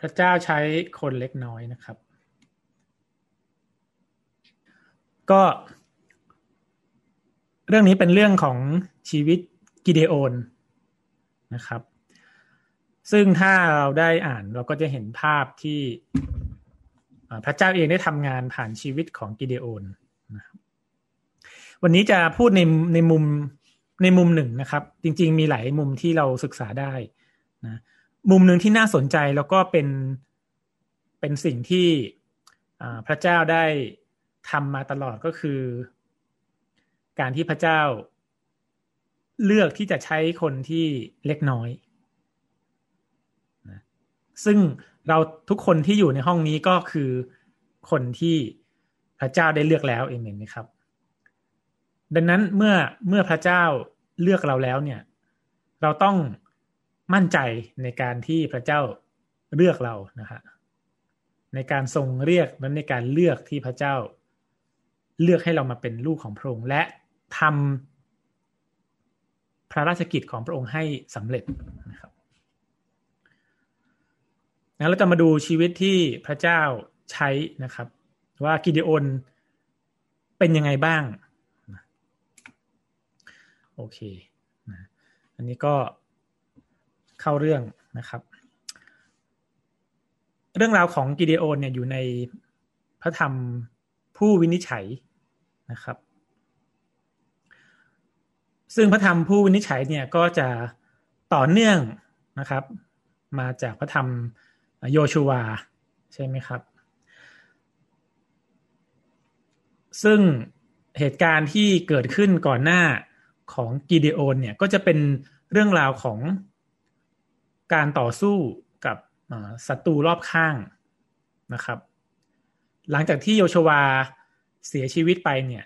พระเจ้าใช้คนเล็กน้อยนะครับ ก็ เรื่องนี้เป็นเรื่องของชีวิตกิเดโอนนะครับ ซึ่งถ้าเราได้อ่านเราก็จะเห็นภาพที่พระเจ้าเองได้ทำงานผ่านชีวิตของกิเดโอนนะครับวันนี้จะพูดในในมุมในมุมหนึ่งนะครับ จริง ๆ มีหลายมุมที่เราศึกษาได้นะ มุมหนึ่งที่น่าสนใจแล้วก็เป็นเป็นสิ่งที่พระเจ้าได้ทำมาตลอดก็คือ การที่พระเจ้าเลือกที่จะใช้คนที่เล็กน้อย ซึ่งเราทุกคนที่อยู่ในห้องนี้ก็คือคนที่พระเจ้าได้เลือกแล้วเองเห็นไหมครับ ดังนั้นเมื่อเมื่อพระเจ้าเลือกเราแล้วเนี่ย เราต้อง มั่นใจในการที่พระเจ้าเลือกเรานะฮะในการทรงเรียกและในการเลือกที่พระเจ้า เลือกให้เรามาเป็นลูกของพระองค์และทำพระราชกิจของพระองค์ให้สำเร็จนะครับงั้นเราจะมาดูชีวิตที่พระเจ้าใช้นะครับ ว่ากิเดโอนเป็นยังไงบ้าง โอเคนะอันนี้ก็ เข้าเรื่องนะครับ เรื่องราวของกิเดโอนเนี่ยอยู่ในพระธรรมผู้วินิจฉัยนะครับ ซึ่งพระธรรมผู้วินิจฉัยเนี่ยก็จะต่อเนื่องนะครับ มาจากพระธรรมโยชูวาใช่ไหมครับ ซึ่งเหตุการณ์ที่เกิดขึ้นก่อนหน้าของกิเดโอนเนี่ยก็จะเป็นเรื่องราวของ การต่อสู้กับศัตรูรอบข้างนะครับ หลังจากที่โยชวาเสียชีวิตไปเนี่ย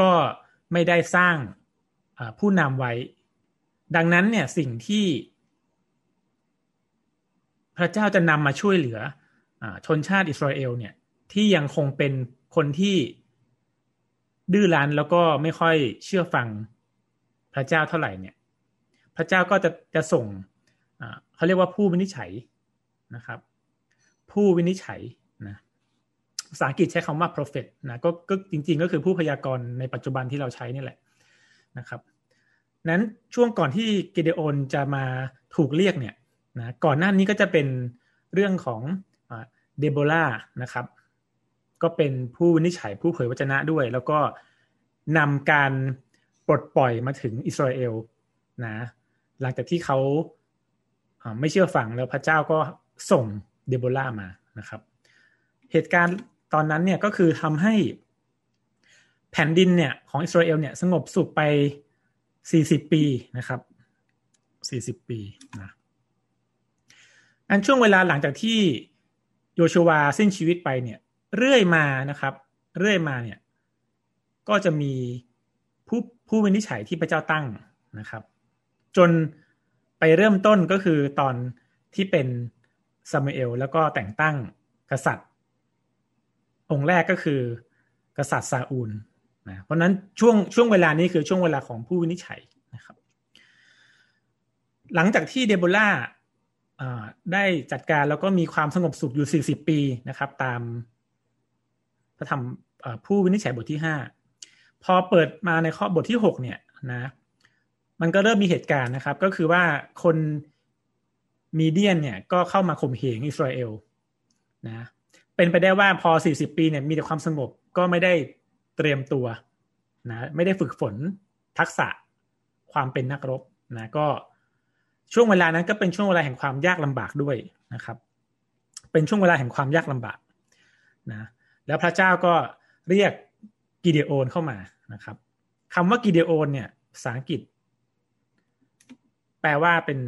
ก็ไม่ได้สร้างผู้นำไว้ ดังนั้นเนี่ยสิ่งที่ พระเจ้าจะนำมาช่วยเหลืออชนชาติอิสราเอลเนี่ยที่ยังคงเป็นคนที่ดื้อรั้นแล้วก็ไม่ค่อยเชื่อฟังพระเจ้าเท่าไหร่เนี่ย พระเจ้าก็จะจะส่ง เขาเรียกว่าผู้วินิจฉัยนะครับ ผู้วินิจฉัยนะภาษาอังกฤษใช้คำว่า prophet นะก็ก็จริง ๆ ก็คือผู้พยากรณ์ในปัจจุบันที่เราใช้นี่แหละนะครับนั้นช่วงก่อนที่เกเดโอนจะมาถูกเรียกเนี่ยนะก่อนหน้านี้ก็จะเป็นเรื่องของเดโบรานะครับ ก็เป็นผู้วินิจฉัยผู้เผยวจนะด้วย แล้วก็นำการปลดปล่อยมาถึงอิสราเอลนะหลังจากที่เขา ไม่เชื่อฟังแล้วพระเจ้าก็ส่งเดโบรามานะครับ เหตุการณ์ตอนนั้นเนี่ยก็คือทำให้แผ่นดินเนี่ยของอิสราเอลเนี่ยสงบสุขไป 40 ปีนะครับ 40 ปีนะอันช่วงเวลาหลังจากที่โยชัวสิ้นชีวิตไปเนี่ยเรื่อยมานะครับ เรื่อยมาเนี่ยก็จะมีผู้ผู้วินิจฉัยที่พระเจ้าตั้งนะครับ จน ไปเริ่มต้นก็คือตอนที่เป็นซามูเอลแล้วก็แต่งตั้งกษัตริย์ องค์แรกก็คือกษัตริย์ซาอูลนะเพราะนั้นช่วงช่วงเวลานี้คือช่วงเวลาของผู้วินิจฉัยนะครับ หลังจากที่เดโบราได้จัดการแล้วก็มีความสงบสุขอยู่ 40 ปีนะครับ ตามพระธรรมผู้วินิจฉัยบทที่ 5 พอเปิดมาในข้อบทที่ 6 เนี่ยนะ มันก็เริ่มมีเหตุการณ์นะครับ ก็คือว่าคนมีเดียนเนี่ยก็เข้ามาข่มเหงอิสราเอลนะเป็นไปได้ว่าพอ 40 ปีเนี่ยมีแต่ความสงบก็ไม่ได้เตรียมตัวนะไม่ได้ฝึกฝนทักษะความเป็นนักรบนะก็ช่วงเวลานั้นก็เป็นช่วงเวลาแห่งความยากลำบากด้วยนะครับ เป็นช่วงเวลาแห่งความยากลำบากนะแล้วพระเจ้าก็เรียกกิเดโอนเข้ามานะครับคำว่ากิเดโอนเนี่ยภาษาอังกฤษ แปลว่าเป็น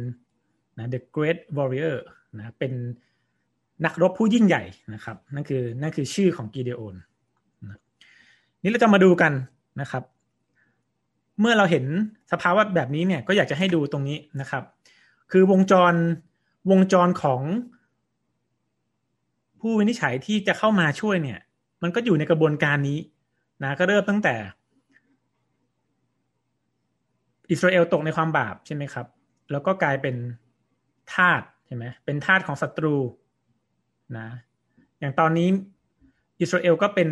นะ the great warrior นะเป็นนักรบผู้ยิ่งใหญ่นะครับ นั่นคือนั่นคือชื่อของกิเดโอนนะนี่เราจะมาดูกันนะครับ เมื่อเราเห็นสภาวะแบบนี้เนี่ยก็อยากจะให้ดูตรงนี้นะครับ คือวงจรวงจรของผู้วินิจฉัยที่จะเข้ามาช่วยเนี่ย มันก็อยู่ในกระบวนการนี้นะก็เริ่มตั้งแต่ อิสราเอลตกในความบาปใช่ไหมครับ แล้วก็กลายเป็นทาสใช่ไหมเป็นทาสของศัตรูนะอย่างตอนนี้อิสราเอลก็เป็น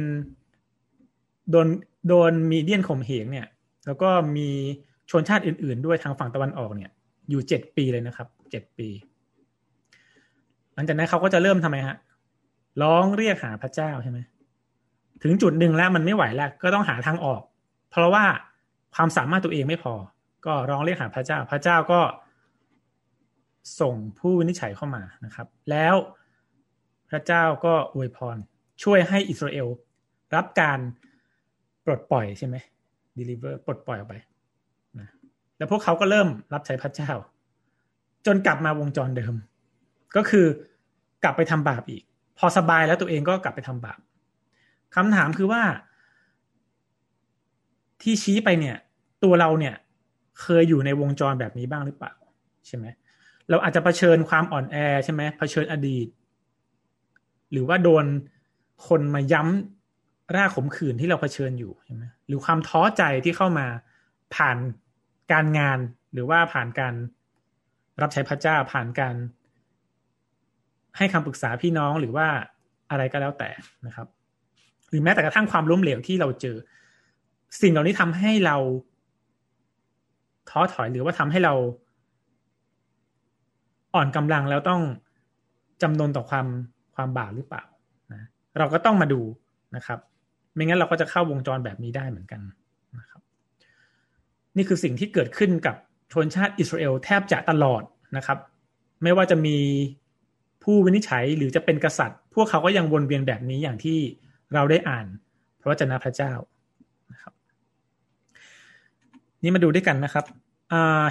โดนโดนมีเดียนข่มเหงเนี่ย แล้วก็มีชนชาติอื่น ๆ ด้วยทางฝั่งตะวันออกเนี่ย อยู่เจ็ดปีเลยนะครับเจ็ดปี หลังจากนั้นเขาก็จะเริ่มทำไมฮะร้องเรียกหาพระเจ้าใช่ไหมถึงจุดหนึ่งแล้วมันไม่ไหวแล้ว ก็ต้องหาทางออก เพราะว่าความสามารถตัวเองไม่พอ ก็ร้องเรียกหาพระเจ้า พระเจ้าก็ ส่งผู้วินิจฉัยเข้ามานะครับ แล้วพระเจ้าก็อวยพร ช่วยให้อิสราเอลรับการปลดปล่อยใช่ไหม deliver ปลดปล่อยออกไปนะแล้วพวกเขาก็เริ่มรับใช้พระเจ้า จนกลับมาวงจรเดิม ก็คือกลับไปทำบาปอีก พอสบายแล้วตัวเองก็กลับไปทำบาปคำถามคือว่า ที่ชี้ไปเนี่ย ตัวเราเนี่ยเคยอยู่ในวงจรแบบนี้บ้างหรือเปล่า ใช่ไหม เราอาจจะเผชิญความอ่อนแอใช่ไหมเผชิญอดีต หรือว่าโดนคนมาย้ำร่าขมขื่นที่เราเผชิญอยู่ใช่ไหมหรือความท้อใจที่เข้ามาผ่านการงานหรือว่าผ่านการรับใช้พระเจ้าผ่านการให้คำปรึกษาพี่น้องหรือว่าอะไรก็แล้วแต่นะครับ หรือแม้แต่กระทั่งความล้มเหลวที่เราเจอ สิ่งเหล่านี้ทำให้เราท้อถอยหรือว่าทำให้เรา อ่อนกำลังแล้วต้องจำนนต่อความความบาปหรือเปล่านะเราก็ต้องมาดูนะครับ ไม่งั้นเราก็จะเข้าวงจรแบบนี้ได้เหมือนกันนะครับ นี่คือสิ่งที่เกิดขึ้นกับชนชาติอิสราเอลแทบจะตลอดนะครับ ไม่ว่าจะมีผู้วินิจฉัยหรือจะเป็นกษัตริย์ พวกเขาก็ยังวนเวียนแบบนี้อย่างที่เราได้อ่าน พระวจนะพระเจ้านะครับ นี่มาดูด้วยกันนะครับ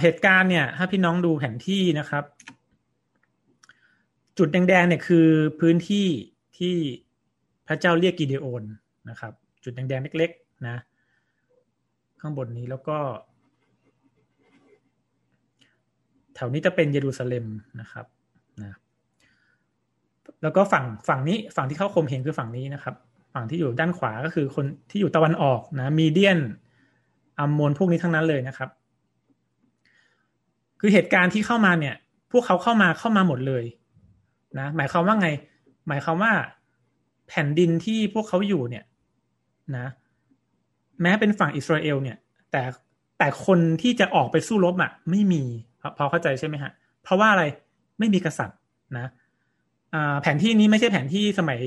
เหตุการณ์เนี่ย ถ้าพี่น้องดูแผนที่นะครับ จุดแดงๆเนี่ยคือพื้นที่ที่พระเจ้าเรียกกิเดโอนนะครับ จุดแดงๆเล็ก ๆ นะ ข้างบนนี้แล้วก็ แถวนี้จะเป็นเยรูซาเล็มนะครับนะแล้วก็ฝั่งฝั่งนี้ฝั่งที่เข้าคมเห็นคือฝั่งนี้นะครับ ฝั่งที่อยู่ด้านขวาก็คือคนที่อยู่ตะวันออกนะมีเดียนอัมโมนพวกนี้ทั้งนั้นเลยนะครับ คือเหตุการณ์ที่เข้ามาเนี่ย พวกเขาเข้ามาเข้ามาหมดเลย นะหมายความว่าไง หมายความว่า แผ่นดินที่พวกเขาอยู่เนี่ย นะ แม้เป็นฝั่งอิสราเอลเนี่ย แต่แต่คนที่จะออกไปสู้รบอะ ไม่มีพอเข้าใจใช่ไหมฮะ เพราะว่าอะไรไม่มีกษัตริย์นะแผนที่นี้ไม่ใช่แผนที่สมัย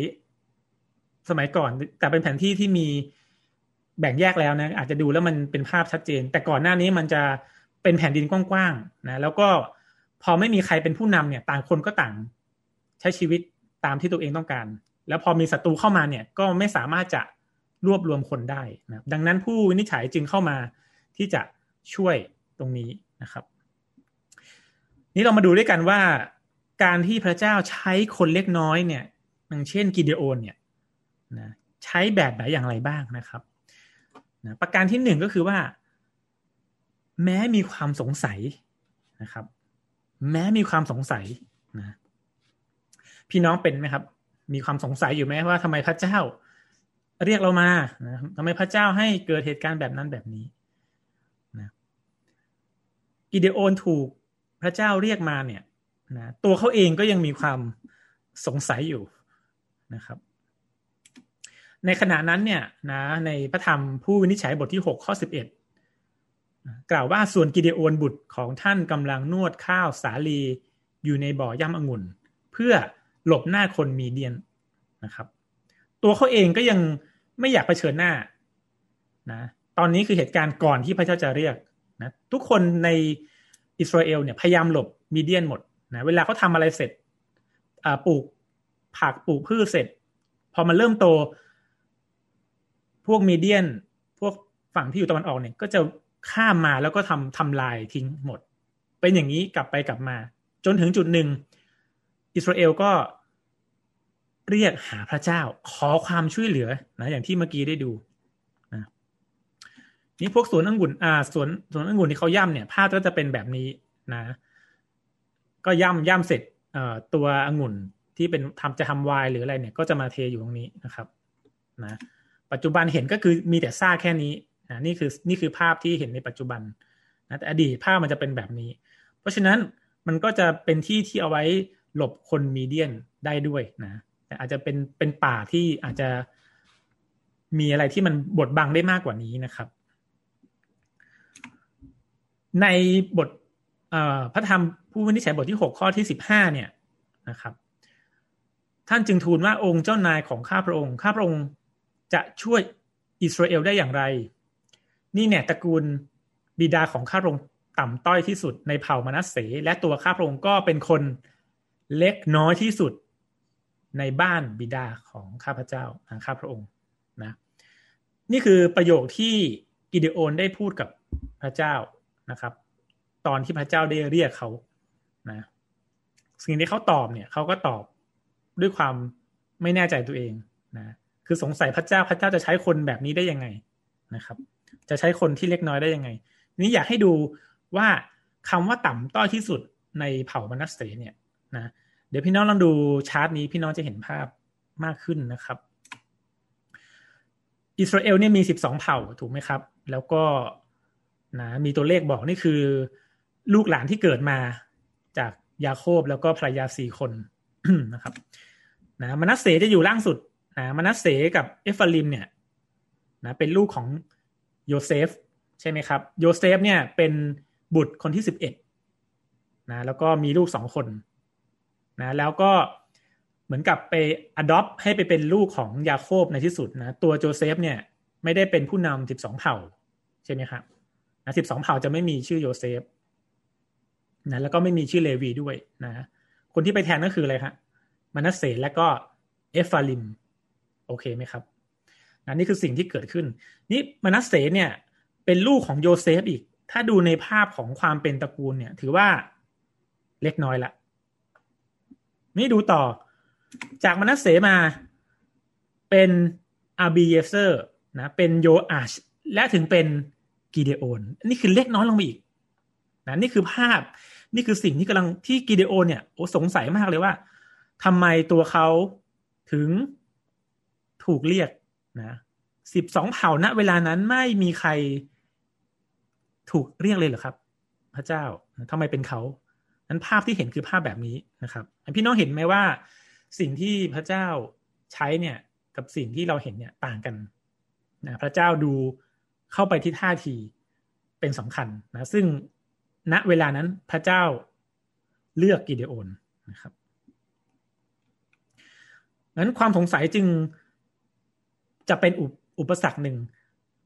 สมัยก่อน แต่เป็นแผนที่ที่มีแบ่งแยกแล้วนะ อาจจะดูแล้วมันเป็นภาพชัดเจน แต่ก่อนหน้านี้มันจะเป็นแผ่นดินกว้างๆนะแล้วก็พอไม่มีใครเป็นผู้นำเนี่ย ต่างคนก็ต่าง ใช้ชีวิตตามที่ตัวเองต้องการ แล้วพอมีศัตรูเข้ามาเนี่ยก็ไม่สามารถจะรวบรวมคนได้นะดังนั้นผู้วินิจฉัยจึงเข้ามาที่จะช่วยตรงนี้นะครับ นี้เรามาดูด้วยกันว่าการที่พระเจ้าใช้คนเล็กน้อยเนี่ยอย่างเช่นกิเดโอนเนี่ยนะใช้แบบไหนอย่างไรบ้างนะครับนะประการที่หนึ่งก็คือว่า แม้มีความสงสัยนะครับ แม้มีความสงสัยนะ พี่น้องเป็นไหมครับ มีความสงสัยอยู่ไหมว่าทำไมพระเจ้า เรียกเรามานะทำไมพระเจ้าให้เกิดเหตุการณ์แบบนั้นแบบนี้นะกิเดโอนถูกพระเจ้าเรียกมาเนี่ยนะตัวเขาเองก็ยังมีความสงสัยอยู่นะครับ ในขณะนั้นเนี่ยนะในพระธรรมผู้วินิจฉัยบทที่หกข้อสิบเอ็ดกล่าวว่าส่วนกิเดโอนบุตรของท่านกำลังนวดข้าวสาลีอยู่ในบ่อย่ำองุ่น เพื่อ หลบหน้าคนมีเดียนนะครับ ตัวเขาเองก็ยังไม่อยากเผชิญหน้านะตอนนี้คือเหตุการณ์ก่อนที่พระเจ้าจะเรียกนะทุกคนในอิสราเอลเนี่ยพยายามหลบมีเดียนหมดนะเวลาเขาทาอะไรเสร็จปลูกผักปลูกพืชเสร็จ พอมันเริ่มโต พวกมีเดียน พวกฝั่งที่อยู่ตะวันออกเนี่ยก็จะข้ามมาแล้วก็ทำทำลายทิ้งหมด เป็นอย่างนี้กลับไปกลับมา จนถึงจุดหนึ่ง อิสราเอลก็เรียกหาพระเจ้าขอความช่วยเหลือนะอย่างที่เมื่อกี้ได้ดูนะนี่พวกสวนองุ่นอ่าสวนสวนองุ่นที่เขาย่ำเนี่ยภาพก็จะเป็นแบบนี้นะ ก็ย่ำย่ำเสร็จเอ่อตัวองุ่นที่เป็นทำจะทำวายหรืออะไรเนี่ย ก็จะมาเทอยู่ตรงนี้นะครับนะปัจจุบันเห็นก็คือมีแต่ซ่าแค่นี้นะนี่คือนี่คือภาพที่เห็นในปัจจุบันนะแต่อดีตภาพมันจะเป็นแบบนี้ เพราะฉะนั้นมันก็จะเป็นที่ที่เอาไว้ หลบคนมีเดียนได้ด้วยนะแต่อาจจะเป็นเป็นป่าที่อาจจะมีอะไรที่มันบดบังได้มากกว่านี้นะครับ ในบทพระธรรมผู้วินิจฉัยบทที่หกข้อที่สิบห้าเนี่ยนะครับ ท่านจึงทูลว่าองค์เจ้านายของข้าพระองค์ ข้าพระองค์จะช่วยอิสราเอลได้อย่างไร นี่เนี่ยตระกูลบิดาของข้าพระองค์ต่ำต้อยที่สุดในเผ่ามนัสเส และตัวข้าพระองค์ก็เป็นคน เล็กน้อยที่สุดในบ้านบิดาของข้าพเจ้าข้าพระองค์นะนี่คือประโยคที่กิเดโอนได้พูดกับพระเจ้านะครับ ตอนที่พระเจ้าได้เรียกเขานะสิ่งที่เขาตอบเนี่ยเขาก็ตอบด้วยความไม่แน่ใจตัวเองนะคือสงสัยพระเจ้าพระเจ้าจะใช้คนแบบนี้ได้ยังไงนะครับ จะใช้คนที่เล็กน้อยได้ยังไง นี่อยากให้ดูว่าคำว่าต่ำต้อยที่สุดในเผ่ามนัสเสเนี่ย นะเดี๋ยวพี่น้องลองดูชาร์ตนี้พี่น้องจะเห็นภาพมากขึ้นนะครับ อิสราเอลเนี่ยมีสิบสองเผ่าถูกไหมครับ แล้วก็นะมีตัวเลขบอกนี่คือ ลูกหลานที่เกิดมาจากยาโคบแล้วก็ภรรยาสี่คนนะครับนะมนัสเสจะอยู่ล่างสุดนะมนัสเสกับเอฟราอิมเนี่ยนะเป็นลูกของโยเซฟใช่ไหมครับโยเซฟเนี่ยเป็นบุตรคนที่สิบเอ็ดนะแล้วก็มีลูกสองคน นะแล้วก็เหมือนกับไป adopt ให้ไปเป็นลูกของยาโคบในที่สุดนะ ตัวโจเซฟเนี่ยไม่ได้เป็นผู้นำสิบสองเผ่า ใช่ไหมครับนะสิบสองเผ่าจะไม่มีชื่อโยเซฟนะแล้วก็ไม่มีชื่อเลวีด้วยนะคนที่ไปแทนก็คืออะไรครับมนัสเสห์และก็เอฟราอิม โอเคไหมครับนะนี่คือสิ่งที่เกิดขึ้น นี่มานัสเซเนี่ย เป็นลูกของโยเซฟอีก ถ้าดูในภาพของความเป็นตระกูลเนี่ย ถือว่าเล็กน้อยละ นี่ดูต่อ จากมนัสเสมาเป็นอาบีเยเซอร์นะเป็นโยอาชและถึงเป็นกีเดโอนนี่คือเล็กน้อยลงไปอีกนะนี่คือภาพนี่คือสิ่งที่กำลังที่กีเดโอนเนี่ยโอ้สงสัยมากเลยว่าทำไมตัวเขาถึงถูกเรียกนะสิบสองเผ่าณเวลานั้นไม่มีใครถูกเรียกเลยเหรอครับ พระเจ้าทำไมเป็นเขา นั้นภาพที่เห็นคือภาพแบบนี้นะครับพี่น้องเห็นไหมว่า สิ่งที่พระเจ้าใช้เนี่ยกับสิ่งที่เราเห็นเนี่ยต่างกันนะพระเจ้าดูเข้าไปที่ท่าทีเป็นสำคัญนะซึ่งณเวลานั้นพระเจ้าเลือกกิเดโอนนะครับนั้นความสงสัยจึงจะเป็นอุปสรรคหนึ่ง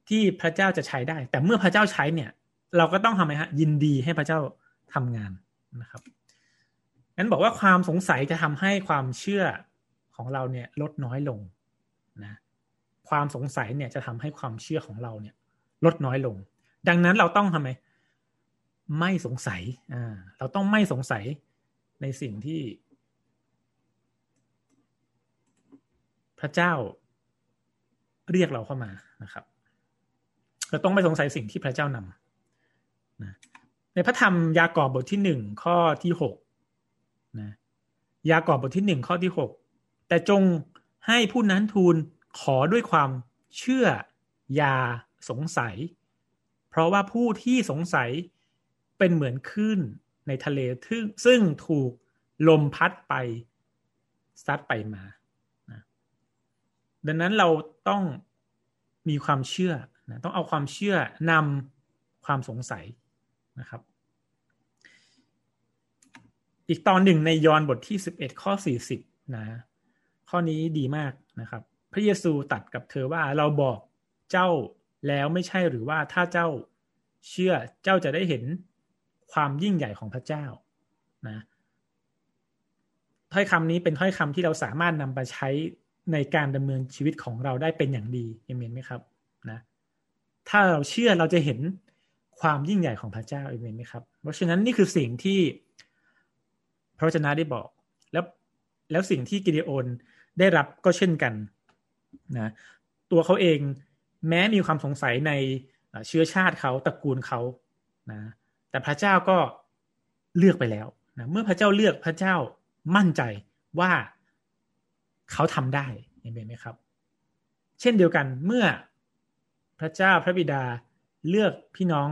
ที่พระเจ้าจะใช้ได้ แต่เมื่อพระเจ้าใช้เนี่ย เราก็ต้องทำไมฮะยินดีให้พระเจ้าทำงาน นะครับงั้นบอกว่าความสงสัยจะทำให้ความเชื่อของเราเนี่ยลดน้อยลงนะความสงสัยเนี่ยจะทำให้ความเชื่อของเราเนี่ย ลดน้อยลง ดังนั้นเราต้องทำไมไม่สงสัยอ่าเราต้องไม่สงสัยในสิ่งที่ พระเจ้าเรียกเราเข้ามานะครับเราต้องไม่สงสัยสิ่งที่พระเจ้านำนะ ในพระธรรมยากอบบทที่หนึ่งข้อที่หกนะยากอบบทที่หนึ่งข้อที่หกแต่จงให้ผู้นั้นทูลขอด้วยความเชื่ออย่าสงสัย เพราะว่าผู้ที่สงสัยเป็นเหมือนคลื่นในทะเลทึ่งซึ่งถูกลมพัดไปซัดไปมานะดังนั้นเราต้องมีความเชื่อนะต้องเอาความเชื่อนำความสงสัย นะครับ อีกตอนหนึ่งในยอห์นบทที่สิบเอ็ดข้อสี่สิบนะ ข้อนี้ดีมากนะครับ พระเยซูตัดกับเธอว่าเราบอกเจ้าแล้วไม่ใช่หรือว่าถ้าเจ้าเชื่อเจ้าจะได้เห็นความยิ่งใหญ่ของพระเจ้านะถ้อยคำนี้เป็นถ้อยคำที่เราสามารถนำไปใช้ในการดำเนินชีวิตของเราได้เป็นอย่างดีเอเมนไหมครับนะถ้าเราเชื่อเราจะเห็น ความยิ่งใหญ่ของพระเจ้าเอเมนไหมครับ เพราะฉะนั้นนี่คือสิ่งที่พระวจนะได้บอก แล้วแล้วสิ่งที่กิเดโอนได้รับก็เช่นกันนะตัวเขาเองแม้มีความสงสัยในเชื้อชาติเขาตระกูลเขานะแต่พระเจ้าก็เลือกไปแล้วนะเมื่อพระเจ้าเลือกพระเจ้ามั่นใจว่าเขาทำได้เห็นไหมครับ เช่นเดียวกันเมื่อพระเจ้าพระบิดา เลือกพี่น้อง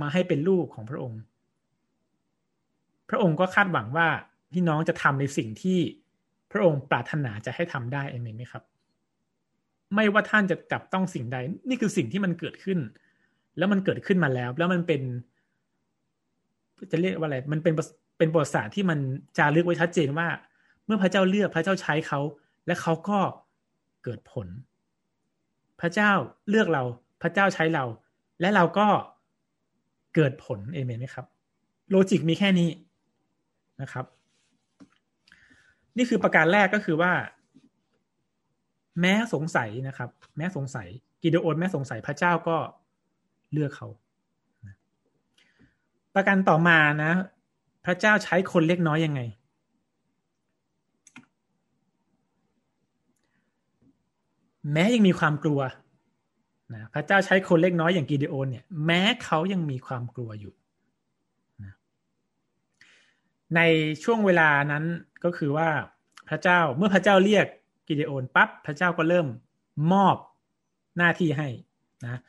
มาให้เป็นลูกของพระองค์ พระองค์ก็คาดหวังว่าพี่น้องจะทำในสิ่งที่พระองค์ปรารถนาจะให้ทำได้เอเมนไหมครับ ไม่ว่าท่านจะจับต้องสิ่งใด นี่คือสิ่งที่มันเกิดขึ้น แล้วมันเกิดขึ้นมาแล้ว แล้วมันเป็น จะเรียกว่าอะไร มันเป็นเป็นบทศาสตร์ที่มันจารึกไว้ชัดเจนว่า เมื่อพระเจ้าเลือกพระเจ้าใช้เขา และเขาก็เกิดผล พระเจ้าเลือกเรา พระเจ้าใช้เรา และเราก็เกิดผลเอเมนไหมครับโลจิกมีแค่นี้นะครับ นี่คือประการแรกก็คือว่า แม้สงสัยนะครับ แม้สงสัยกิเดโอนแม้สงสัยพระเจ้าก็เลือกเขาประการต่อมานะ พระเจ้าใช้คนเล็กน้อยยังไง แม้ยังมีความกลัว นะพระเจ้าใช้คนเล็กน้อยอย่างกิเดโอนเนี่ยแม้เขายังมีความกลัวอยู่นะในช่วงเวลานั้นก็คือว่าพระเจ้าเมื่อพระเจ้าเรียกกิเดโอนปั๊บพระเจ้าก็เริ่มมอบหน้าที่ให้นะ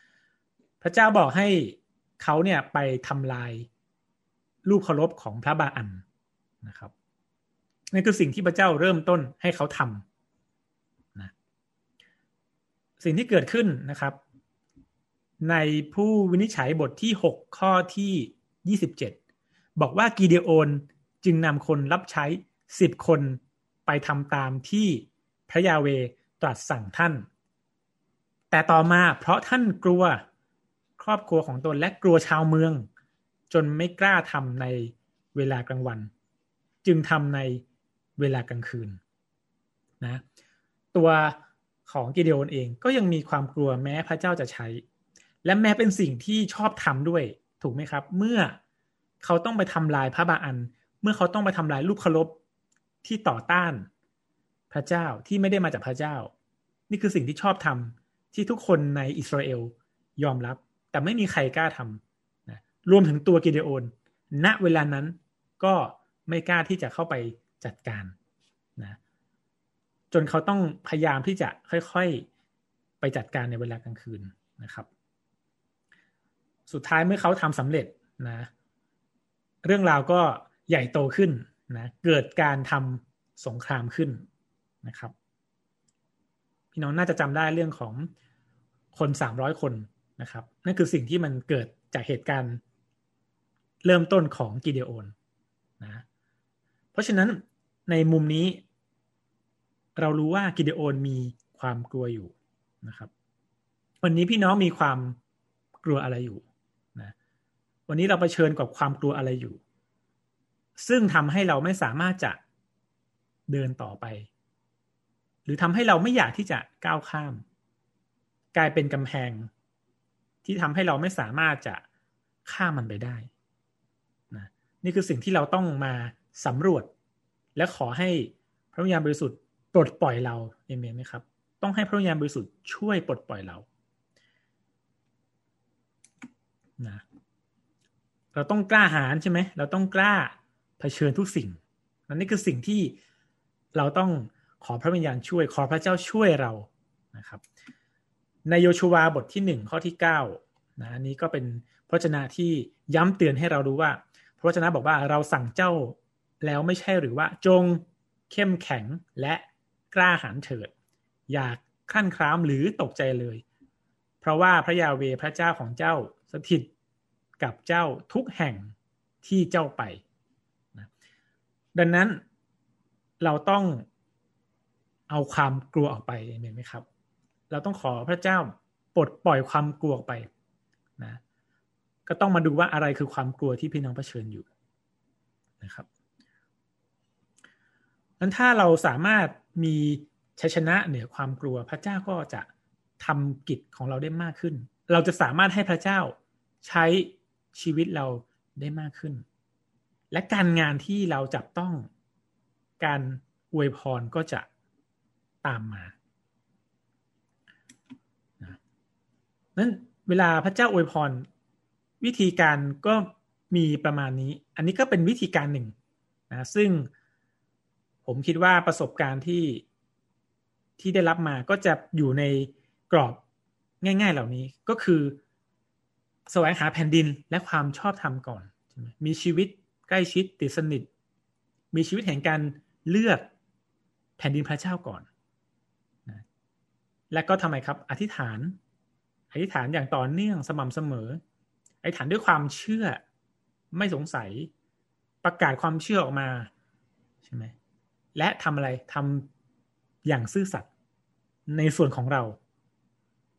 พระเจ้าบอกให้เขาเนี่ยไปทำลายรูปเคารพของพระบาอันนะครับนี่คือสิ่งที่พระเจ้าเริ่มต้นให้เขาทำนะสิ่งที่เกิดขึ้นนะครับ ในผู้วินิจฉัยบทที่ 6 ข้อที่ 27 บอกว่ากีเดโอนจึงนำคนรับใช้สิบคนไปทำตามที่พระยาเวตรัสสั่งท่าน แต่ต่อมาเพราะท่านกลัวครอบครัวของตนและกลัวชาวเมือง จนไม่กล้าทำในเวลากลางวัน จึงทำในเวลากลางคืนนะตัวของกิเดโอนเองก็ยังมีความกลัวแม้พระเจ้าจะใช้ และแม้เป็นสิ่งที่ชอบทำด้วย ถูกไหมครับ เมื่อเขาต้องไปทำลายพระบาอัน เมื่อเขาต้องไปทำลายรูปเคารพที่ต่อต้านพระเจ้าที่ไม่ได้มาจากพระเจ้า นี่คือสิ่งที่ชอบทำที่ทุกคนในอิสราเอลยอมรับ แต่ไม่มีใครกล้าทำนะรวมถึงตัวกิเดโอน ณเวลานั้นก็ไม่กล้าที่จะเข้าไปจัดการนะจนเขาต้องพยายามที่จะค่อยๆ ไปจัดการในเวลากลางคืนนะครับ สุดท้ายเมื่อเขาทำสำเร็จนะ เรื่องราวก็ใหญ่โตขึ้นนะเกิดการทำสงครามขึ้นนะครับ พี่น้องน่าจะจำได้เรื่องของคนสามร้อยคนนะครับ นั่นคือสิ่งที่มันเกิดจากเหตุการณ์เริ่มต้นของกิเดโอนนะเพราะฉะนั้นในมุมนี้ เรารู้ว่ากิเดโอนมีความกลัวอยู่นะครับ วันนี้พี่น้องมีความกลัวอะไรอยู่ วันนี้เราเผชิญกับความกลัวอะไรอยู่ ซึ่งทำให้เราไม่สามารถจะเดินต่อไป หรือทำให้เราไม่อยากที่จะก้าวข้าม กลายเป็นกำแพง ที่ทำให้เราไม่สามารถจะข้ามมันไปได้นะนี่คือสิ่งที่เราต้องมาสำรวจ และขอให้พระวิญญาณบริสุทธิ์ปลดปล่อยเราเอเมนไหมครับ ต้องให้พระวิญญาณบริสุทธิ์ช่วยปลดปล่อยเรานะ เราต้องกล้าหาญใช่ไหมเราต้องกล้าเผชิญทุกสิ่งนั่นนี่คือสิ่งที่เราต้องขอพระวิญญาณช่วย ขอพระเจ้าช่วยเรานะครับ ในโยชูวาบทที่หนึ่งข้อที่เก้านะอันนี้ก็เป็นพระชนะที่ย้ำเตือนให้เรารู้ว่า พระชนะบอกว่าเราสั่งเจ้าแล้วไม่ใช่หรือว่าจงเข้มแข็งและกล้าหาญเถิด อยากขั้นครามหรือตกใจเลย เพราะว่าพระยาเวพระเจ้าของเจ้าสถิต กับเจ้าทุกแห่งที่เจ้าไปนะดังนั้นเราต้องเอาความกลัวออกไปเห็นไหมครับ เราต้องขอพระเจ้าปลดปล่อยความกลัวออกไปนะก็ต้องมาดูว่าอะไรคือความกลัวที่พี่น้องเผชิญอยู่นะครับนั้นถ้าเราสามารถมีชัยชนะเหนือความกลัว พระเจ้าก็จะทำกิจของเราได้มากขึ้น เราจะสามารถให้พระเจ้าใช้ ชีวิตเราได้มากขึ้น และการงานที่เราจับต้องการอวยพรก็จะตามมานั้นเวลาพระเจ้าอวยพร วิธีการก็มีประมาณนี้ อันนี้ก็เป็นวิธีการหนึ่งนะซึ่งผมคิดว่าประสบการณ์ที่ที่ได้รับมาก็จะอยู่ในกรอบง่าย ๆ เหล่านี้ก็คือ แสวงหาแผ่นดินและความชอบธรรมก่อนมมีชีวิตใกล้ชิดติดสนิท มีชีวิตแห่งการเลือกแผ่นดินพระเจ้าก่อนนะและก็ทำไมครับ อธิษฐาน อธิษฐานอย่างต่อเนื่องสม่ำเสมอ อธิษฐานด้วยความเชื่อไม่สงสัยประกาศความเชื่อออกมาใช่ไหมและทำอะไรทำอย่างซื่อสัตย์ในส่วนของเรา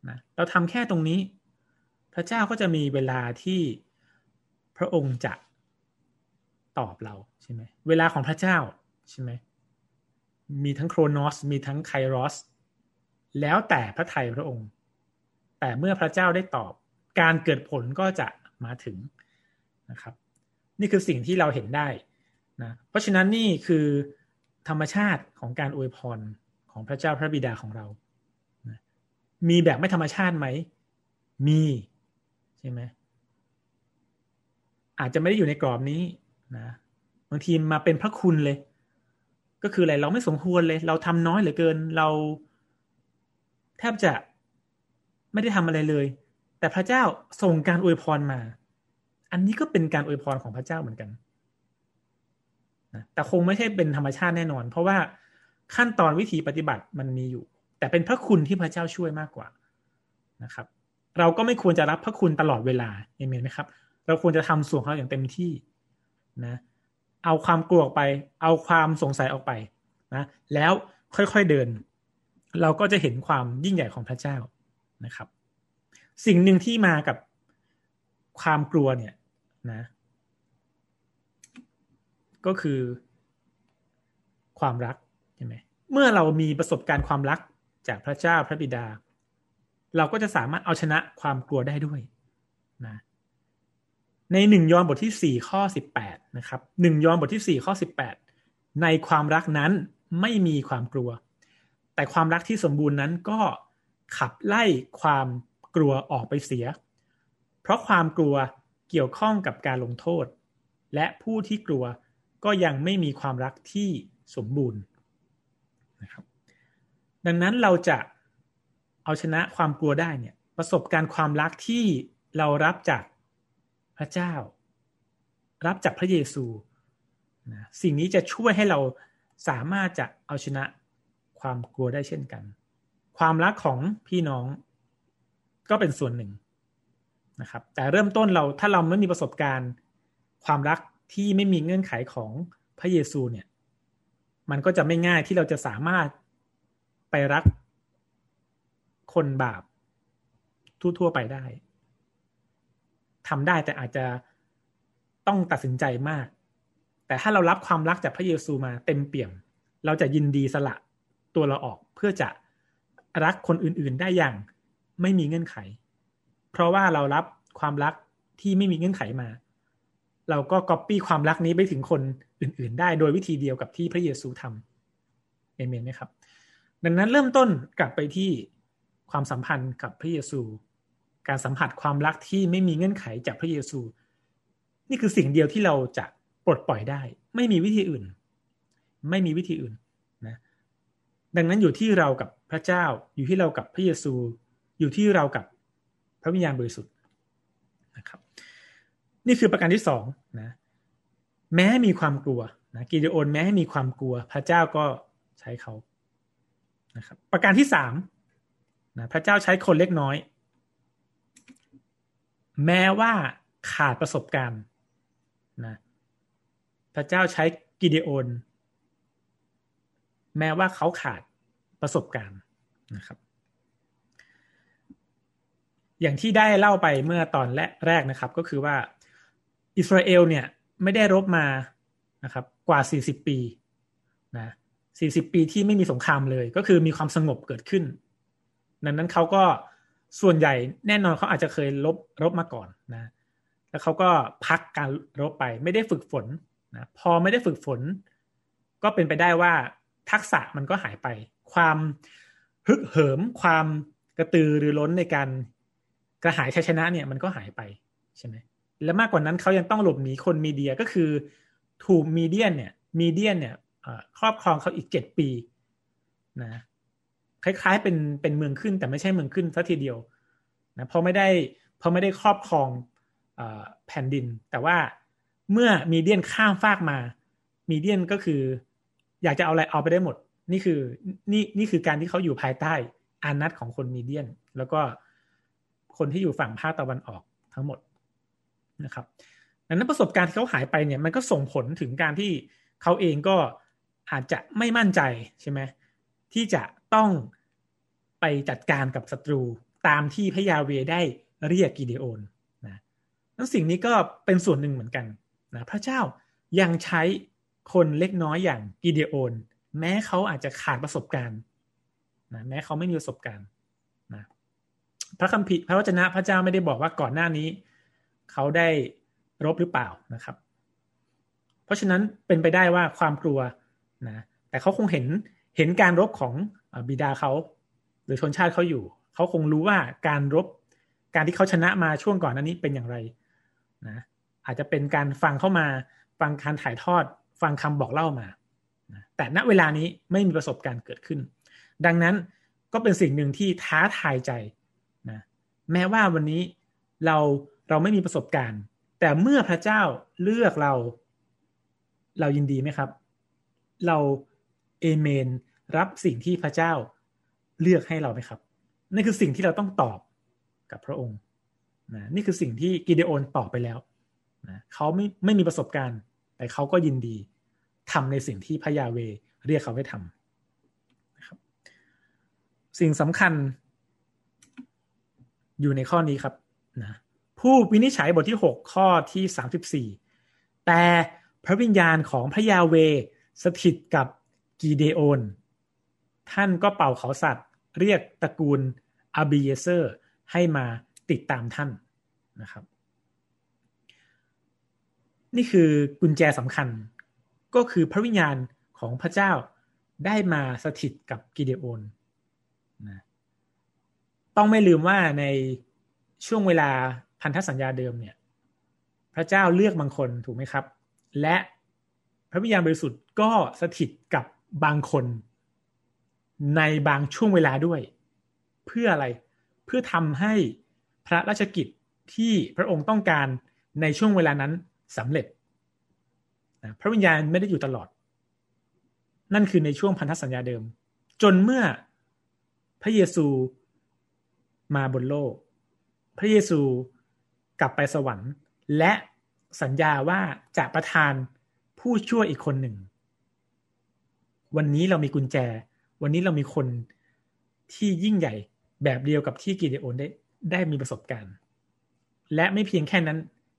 นะเราทำแค่ตรงนี้ พระเจ้าก็จะมีเวลาที่พระองค์จะตอบเราใช่ไหมเวลาของพระเจ้าใช่ไหมมีทั้งโครนอสมีทั้งไครอสแล้วแต่พระไทยพระองค์ แต่เมื่อพระเจ้าได้ตอบ การเกิดผลก็จะมาถึงนะครับ นี่คือสิ่งที่เราเห็นได้นะเพราะฉะนั้นนี่คือธรรมชาติของการอวยพรของพระเจ้าพระบิดาของเรานะมีแบบไม่ธรรมชาติไหม มี ช่ไหมอาจจะไม่ได้อยู่ในกรอบนี้นะบางทีมาเป็นพระคุณเลย ก็คืออะไรเราไม่สมควรเลย เราทำน้อยเหลือเกิน เราแทบจะไม่ได้ทำอะไรเลย แต่พระเจ้าส่งการอวยพรมา อันนี้ก็เป็นการอวยพรของพระเจ้าเหมือนกันนะแต่คงไม่ใช่เป็นธรรมชาติแน่นอน เพราะว่าขั้นตอนวิธีปฏิบัติมันมีอยู่ แต่เป็นพระคุณที่พระเจ้าช่วยมากกว่านะครับ เราก็ไม่ควรจะรับพระคุณตลอดเวลาเอเมนไหมครับ เราควรจะทำส่วนของเราอย่างเต็มที่นะ เอาความกลัวออกไป เอาความสงสัยออกไปนะ แล้วค่อยๆเดิน เราก็จะเห็นความยิ่งใหญ่ของพระเจ้านะครับ สิ่งหนึ่งที่มากับความกลัวเนี่ยนะ ก็คือความรักใช่ไหมเมื่อเรามีประสบการณ์ความรักจากพระเจ้าพระบิดา เราก็จะสามารถเอาชนะความกลัวได้ด้วยนะในหนึ่งยอห์นบทที่สี่ข้อสิบแปดนะครับหนึ่งยอห์นบทที่สี่ข้อสิบแปดในความรักนั้นไม่มีความกลัว แต่ความรักที่สมบูรณ์นั้นก็ขับไล่ความกลัวออกไปเสีย เพราะความกลัวเกี่ยวข้องกับการลงโทษ และผู้ที่กลัวก็ยังไม่มีความรักที่สมบูรณ์นะครับดังนั้นเราจะ เอาชนะความกลัวได้เนี่ย ประสบการณ์ความรักที่เรารับจากพระเจ้า รับจากพระเยซูนะสิ่งนี้จะช่วยให้เราสามารถจะเอาชนะความกลัวได้เช่นกัน ความรักของพี่น้องก็เป็นส่วนหนึ่งนะครับ แต่เริ่มต้นเราถ้าเราไม่มีประสบการณ์ ความรักที่ไม่มีเงื่อนไขของพระเยซูเนี่ย มันก็จะไม่ง่ายที่เราจะสามารถไปรัก คนบาปทั่วๆไปได้ทำได้แต่อาจจะต้องตัดสินใจมาก แต่ถ้าเรารับความรักจากพระเยซูมาเต็มเปี่ยม เราจะยินดีสละตัวเราออกเพื่อจะรักคนอื่นๆได้อย่างไม่มีเงื่อนไข เพราะว่าเรารับความรักที่ไม่มีเงื่อนไขมา เราก็ก๊อปปี้ความรักนี้ไปถึงคนอื่น ๆ ได้โดยวิธีเดียวกับที่พระเยซูทำเอเมนไหมครับ ดังนั้นเริ่มต้นกลับไปที่ ความสัมพันธ์กับพระเยซู การสัมผัสความรักที่ไม่มีเงื่อนไขจากพระเยซู นี่คือสิ่งเดียวที่เราจะปลดปล่อยได้ ไม่มีวิธีอื่น ไม่มีวิธีอื่นนะดังนั้นอยู่ที่เรากับพระเจ้าอยู่ที่เรากับพระเยซู อยู่ที่เรากับพระวิญญาณบริสุทธิ์นะครับ นี่คือประการที่สองนะแม้มีความกลัวนะกิเดโอนแม้มีความกลัว พระเจ้าก็ใช้เขานะครับประการที่สาม นะพระเจ้าใช้คนเล็กน้อย แม้ว่าขาดประสบการณ์นะพระเจ้าใช้กิเดโอน แม้ว่าเขาขาดประสบการณ์นะครับ อย่างที่ได้เล่าไปเมื่อตอนแรกนะครับ ก็คือว่าอิสราเอลเนี่ยไม่ได้รบมานะครับ กว่า 40 ปีนะ40 ปีที่ไม่มีสงครามเลย ก็คือมีความสงบเกิดขึ้น ดังนั้นเขาก็ส่วนใหญ่แน่นอนเขาอาจจะเคยลบรบมาก่อนนะ แล้วเขาก็พักการรบไปไม่ได้ฝึกฝนนะพอไม่ได้ฝึกฝน ก็เป็นไปได้ว่าทักษะมันก็หายไป ความฮึกเหิม ความกระตือรือร้นในการกระหายชัยชนะเนี่ยมันก็หายไปใช่ไหมและมากกว่านั้นเขายังต้องหลบหนีคนมีเดียก็คือถูกมีเดียนเนี่ยมีเดียนเนี่ยครอบครองเขาอีกเจ็ดปีนะ คล้ายๆ เป็นเป็นเมืองขึ้นแต่ไม่ใช่เมืองขึ้นซะทีเดียวนะเพราะไม่ได้เพราะไม่ได้ครอบครองอแผ่นดิน แต่ว่าเมื่อมีเดียนข้ามฟากมา มีเดียนก็คือ อยากจะเอาอะไรเอาไปได้หมด นี่คือนี่นี่คือการที่เขาอยู่ภายใต้อานัตของคนมีเดียน แล้วก็คนที่อยู่ฝั่งภาคตะวันออกทั้งหมดนะครับดังนั้นประสบการณ์ที่เขาหายไปเนี่ยมันก็ส่งผลถึงการที่เขาเองก็อาจจะไม่มั่นใจใช่ไหมที่จะ ต้องไปจัดการกับศัตรูตามที่พระยาเวได้เรียกกิเดโอนนะนั้นสิ่งนี้ก็เป็นส่วนหนึ่งเหมือนกันนะพระเจ้ายังใช้คนเล็กน้อยอย่างกิเดโอนแม้เขาอาจจะขาดประสบการณ์นะแม้เขาไม่มีประสบการณ์นะพระคัมภีร์พระวจนะพระเจ้าไม่ได้บอกว่าก่อนหน้านี้ เขาได้รบหรือเปล่านะครับ เพราะฉะนั้นเป็นไปได้ว่าความกลัวนะแต่เขาคงเห็นเห็นการรบของ บิดาเขาหรือชนชาติเขาอยู่ เขาคงรู้ว่าการรบการที่เขาชนะมาช่วงก่อนนั้นนี้เป็นอย่างไรนะอาจจะเป็นการฟังเข้ามาฟังการถ่ายทอด ฟังคำบอกเล่ามา แต่ณเวลานี้ไม่มีประสบการณ์เกิดขึ้น ดังนั้นก็เป็นสิ่งหนึ่งที่ท้าทายใจนะแม้ว่าวันนี้เราเราไม่มีประสบการณ์ แต่เมื่อพระเจ้าเลือกเรา เรายินดีไหมครับ เราเอเมน รับสิ่งที่พระเจ้าเลือกให้เราไหมครับนั่นคือสิ่งที่เราต้องตอบกับพระองค์นะนี่คือสิ่งที่กิเดโอนตอบไปแล้วนะเขาไม่ไม่มีประสบการณ์ แต่เขาก็ยินดีทำในสิ่งที่พระยาเวเรียกเขาให้ทำนะครับ สิ่งสำคัญอยู่ในข้อนี้ครับนะผู้วินิจฉัยบทที่ 6 ข้อที่ 34 แต่พระวิญญาณของพระยาเวสถิตกับกีเดโอน ท่านก็เป่าเขาสัตว์ เรียกตระกูลอาบิเยเซอร์ให้มาติดตามท่านนะครับ นี่คือกุญแจสำคัญ ก็คือพระวิญญาณของพระเจ้าได้มาสถิตกับกิเดโอนนะต้องไม่ลืมว่าในช่วงเวลาพันธสัญญาเดิมเนี่ย พระเจ้าเลือกบางคนถูกไหมครับ และพระวิญญาณบริสุทธิ์ก็สถิตกับบางคน ในบางช่วงเวลาด้วย เพื่ออะไรเพื่อทำให้พระราชกิจที่พระองค์ต้องการในช่วงเวลานั้นสำเร็จพระวิญญาณไม่ได้อยู่ตลอด นั่นคือในช่วงพันธสัญญาเดิม จนเมื่อพระเยซูมาบนโลก พระเยซูกลับไปสวรรค์ และสัญญาว่าจะประทานผู้ช่วยอีกคนหนึ่ง วันนี้เรามีกุญแจ วันนี้เรามีคนที่ยิ่งใหญ่แบบเดียวกับที่กิเดโอนได้ได้มีประสบการณ์ และไม่เพียงแค่นั้น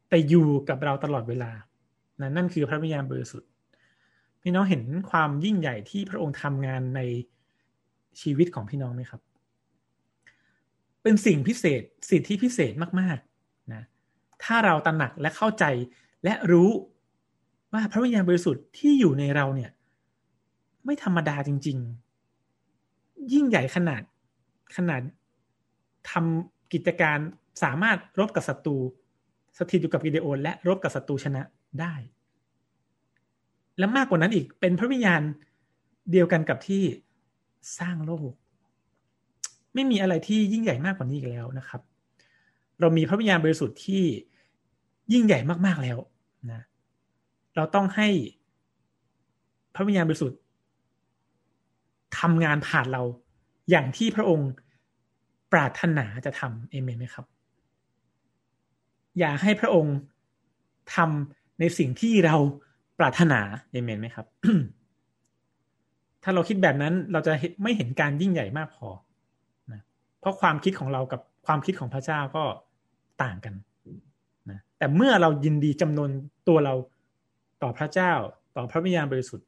แต่อยู่กับเราตลอดเวลานะนั่นคือพระวิญญาณบริสุทธิ์พี่น้องเห็นความยิ่งใหญ่ที่พระองค์ทำงานในชีวิตของพี่น้องไหมครับ เป็นสิ่งพิเศษสิทธิพิเศษมากๆนะถ้าเราตระหนักและเข้าใจและรู้ว่าพระวิญญาณบริสุทธิ์ที่อยู่ในเราเนี่ย ไม่ธรรมดาจริงๆ ยิ่งใหญ่ขนาดขนาดทำกิจการสามารถรบกับศัตรูสถิตอยู่กับกิเดโอน และรบกับศัตรูชนะได้ และมากกว่านั้นอีกเป็นพระวิญญาณเดียวกันกับที่สร้างโลก ไม่มีอะไรที่ยิ่งใหญ่มากกว่านี้อีกแล้วนะครับ เรามีพระวิญญาณบริสุทธิ์ที่ยิ่งใหญ่มากๆแล้วนะเราต้องให้พระวิญญาณบริสุทธิ์ ทำงานผ่านเราอย่างที่พระองค์ปรารถนาจะทำเอเมนไหมครับ อย่าให้พระองค์ทำในสิ่งที่เราปรารถนาเอเมนไหมครับ ถ้าเราคิดแบบนั้นเราจะไม่เห็นการยิ่งใหญ่มากพอนะเพราะความคิดของเรากับความคิดของพระเจ้าก็ต่างกันนะแต่เมื่อเรายินดีจำนวนตัวเราต่อพระเจ้า ต่อพระวิญญาณบริสุทธิ์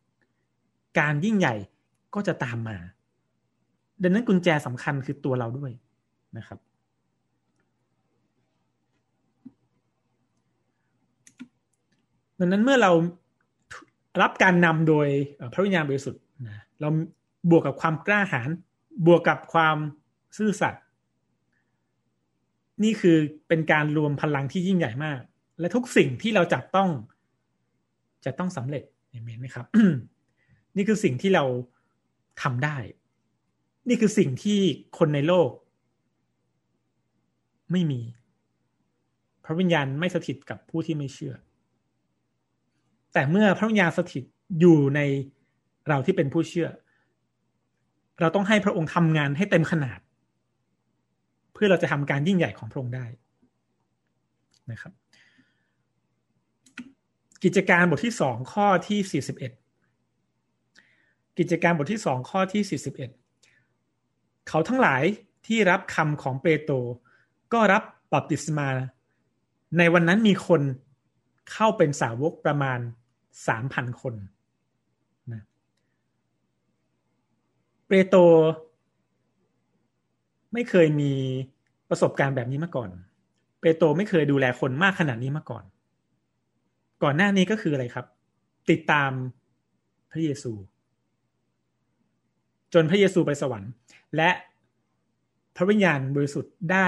การยิ่งใหญ่ ก็จะตามมา ดังนั้นกุญแจสำคัญคือตัวเราด้วยนะครับ ดังนั้นเมื่อเรารับการนำโดยพระวิญญาณบริสุทธิ์นะเราบวกกับความกล้าหาญบวกกับความซื่อสัตย์นี่คือเป็นการรวมพลังที่ยิ่งใหญ่มาก และทุกสิ่งที่เราจับต้องจะต้องสำเร็จเห็นไหมครับ นี่คือสิ่งที่เรา ทำได้ นี่คือสิ่งที่คนในโลก ไม่มี พระวิญญาณไม่สถิตกับผู้ที่ไม่เชื่อ แต่เมื่อพระวิญญาณสถิตอยู่ในเราที่เป็นผู้เชื่อ เราต้องให้พระองค์ทำงานให้เต็มขนาด เพื่อเราจะทำการยิ่งใหญ่ของพระองค์ได้นะครับกิจการบทที่สองข้อที่สี่สิบเอ็ด กิจการบทที่สองข้อที่สี่สิบเอ็ดเขาทั้งหลายที่รับคำของเปโตรก็รับบัพติศมา ในวันนั้นมีคนเข้าเป็นสาวกประมาณสามพันคนนะเปโตรไม่เคยมีประสบการณ์แบบนี้มาก่อน เปโตรไม่เคยดูแลคนมากขนาดนี้มาก่อน ก่อนหน้านี้ก็คืออะไรครับ ติดตามพระเยซู จนพระเยซูไปสวรรค์ และพระวิญญาณบริสุทธิ์ได้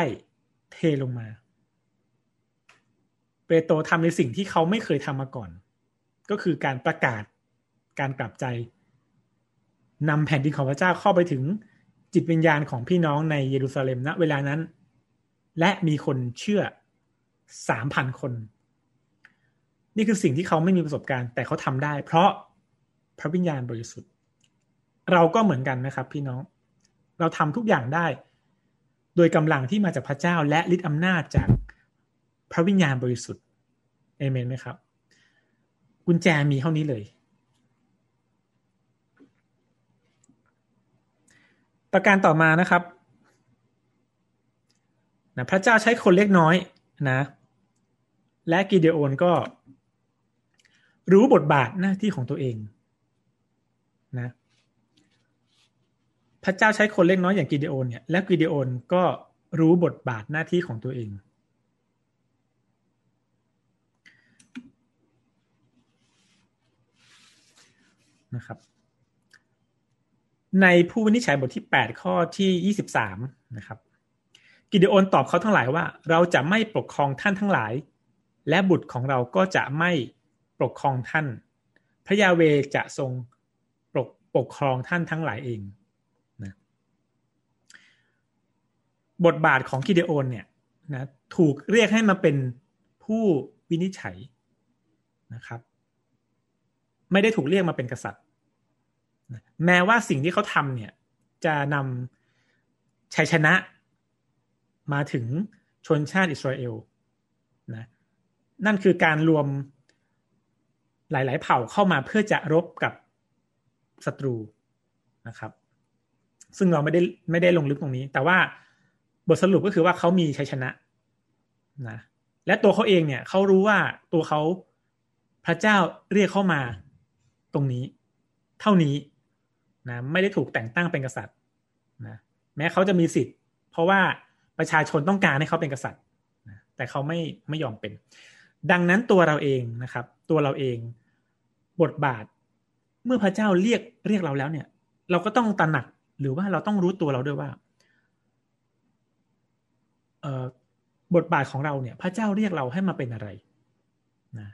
เทลงมา เปโตรทำในสิ่งที่เขาไม่เคยทำมาก่อน ก็คือการประกาศการกลับใจนำแผ่นดินของพระเจ้าเข้าไปถึงจิตวิญญาณของพี่น้องในเยรูซาเล็มณเวลานั้น และมีคนเชื่อสามพันคน นี่คือสิ่งที่เขาไม่มีประสบการณ์ แต่เขาทำได้ เพราะพระวิญญาณบริสุทธิ์ เราก็เหมือนกันนะครับ พี่น้อง เราทำทุกอย่างได้ โดยกำลังที่มาจากพระเจ้าและฤทธิอำนาจจากพระวิญญาณบริสุทธิ์เอเมนไหมครับ กุญแจมีเท่านี้เลย ประการต่อมานะครับนะพระเจ้าใช้คนเล็กน้อยนะ และกิเดโอนก็รู้บทบาทหน้าที่ของตัวเองนะ พระเจ้าใช้คนเล็กน้อยอย่างกิเดโอนเนี่ยและกิเดโอนก็รู้บทบาทหน้าที่ของตัวเอง นะครับ ในผู้วินิจฉัยบทที่ 8 ข้อที่ 23 นะครับ กิเดโอนตอบเขาทั้งหลายว่า เราจะไม่ปกครองท่านทั้งหลาย และบุตรของเราก็จะไม่ปกครองท่าน พระยาเวจะทรงปกปกครองท่านทั้งหลายเองนะ บทบาทของกิเดโอนเนี่ยนะถูกเรียกให้มาเป็นผู้วินิจฉัยนะครับ ไม่ได้ถูกเรียกมาเป็นกษัตริย์แม้ว่าสิ่งที่เขาทำเนี่ยจะนำชัยชนะมาถึงชนชาติอิสราเอลนะนั่นคือการรวมหลาย ๆ เผ่าเข้ามาเพื่อจะรบกับศัตรูนะครับ ซึ่งเราไม่ได้ไม่ได้ลงลึกตรงนี้ แต่ว่า บทสรุปก็คือว่าเขามีชัยชนะนะและตัวเขาเองเนี่ยเขารู้ว่าตัวเขาพระเจ้าเรียกเข้ามาตรงนี้ เท่านี้นะไม่ได้ถูกแต่งตั้งเป็นกษัตริย์นะแม้เขาจะมีสิทธิ์ เพราะว่าประชาชนต้องการให้เขาเป็นกษัตริย์นะแต่เขาไม่ไม่ยอมเป็น ดังนั้นตัวเราเองนะครับ ตัวเราเองบทบาท เมื่อพระเจ้าเรียกเรียกเราแล้วเนี่ย เราก็ต้องตระหนักหรือว่าเราต้องรู้ตัวเราด้วยว่า บทบาทของเราเนี่ย พระเจ้าเรียกเราให้มาเป็นอะไรนะ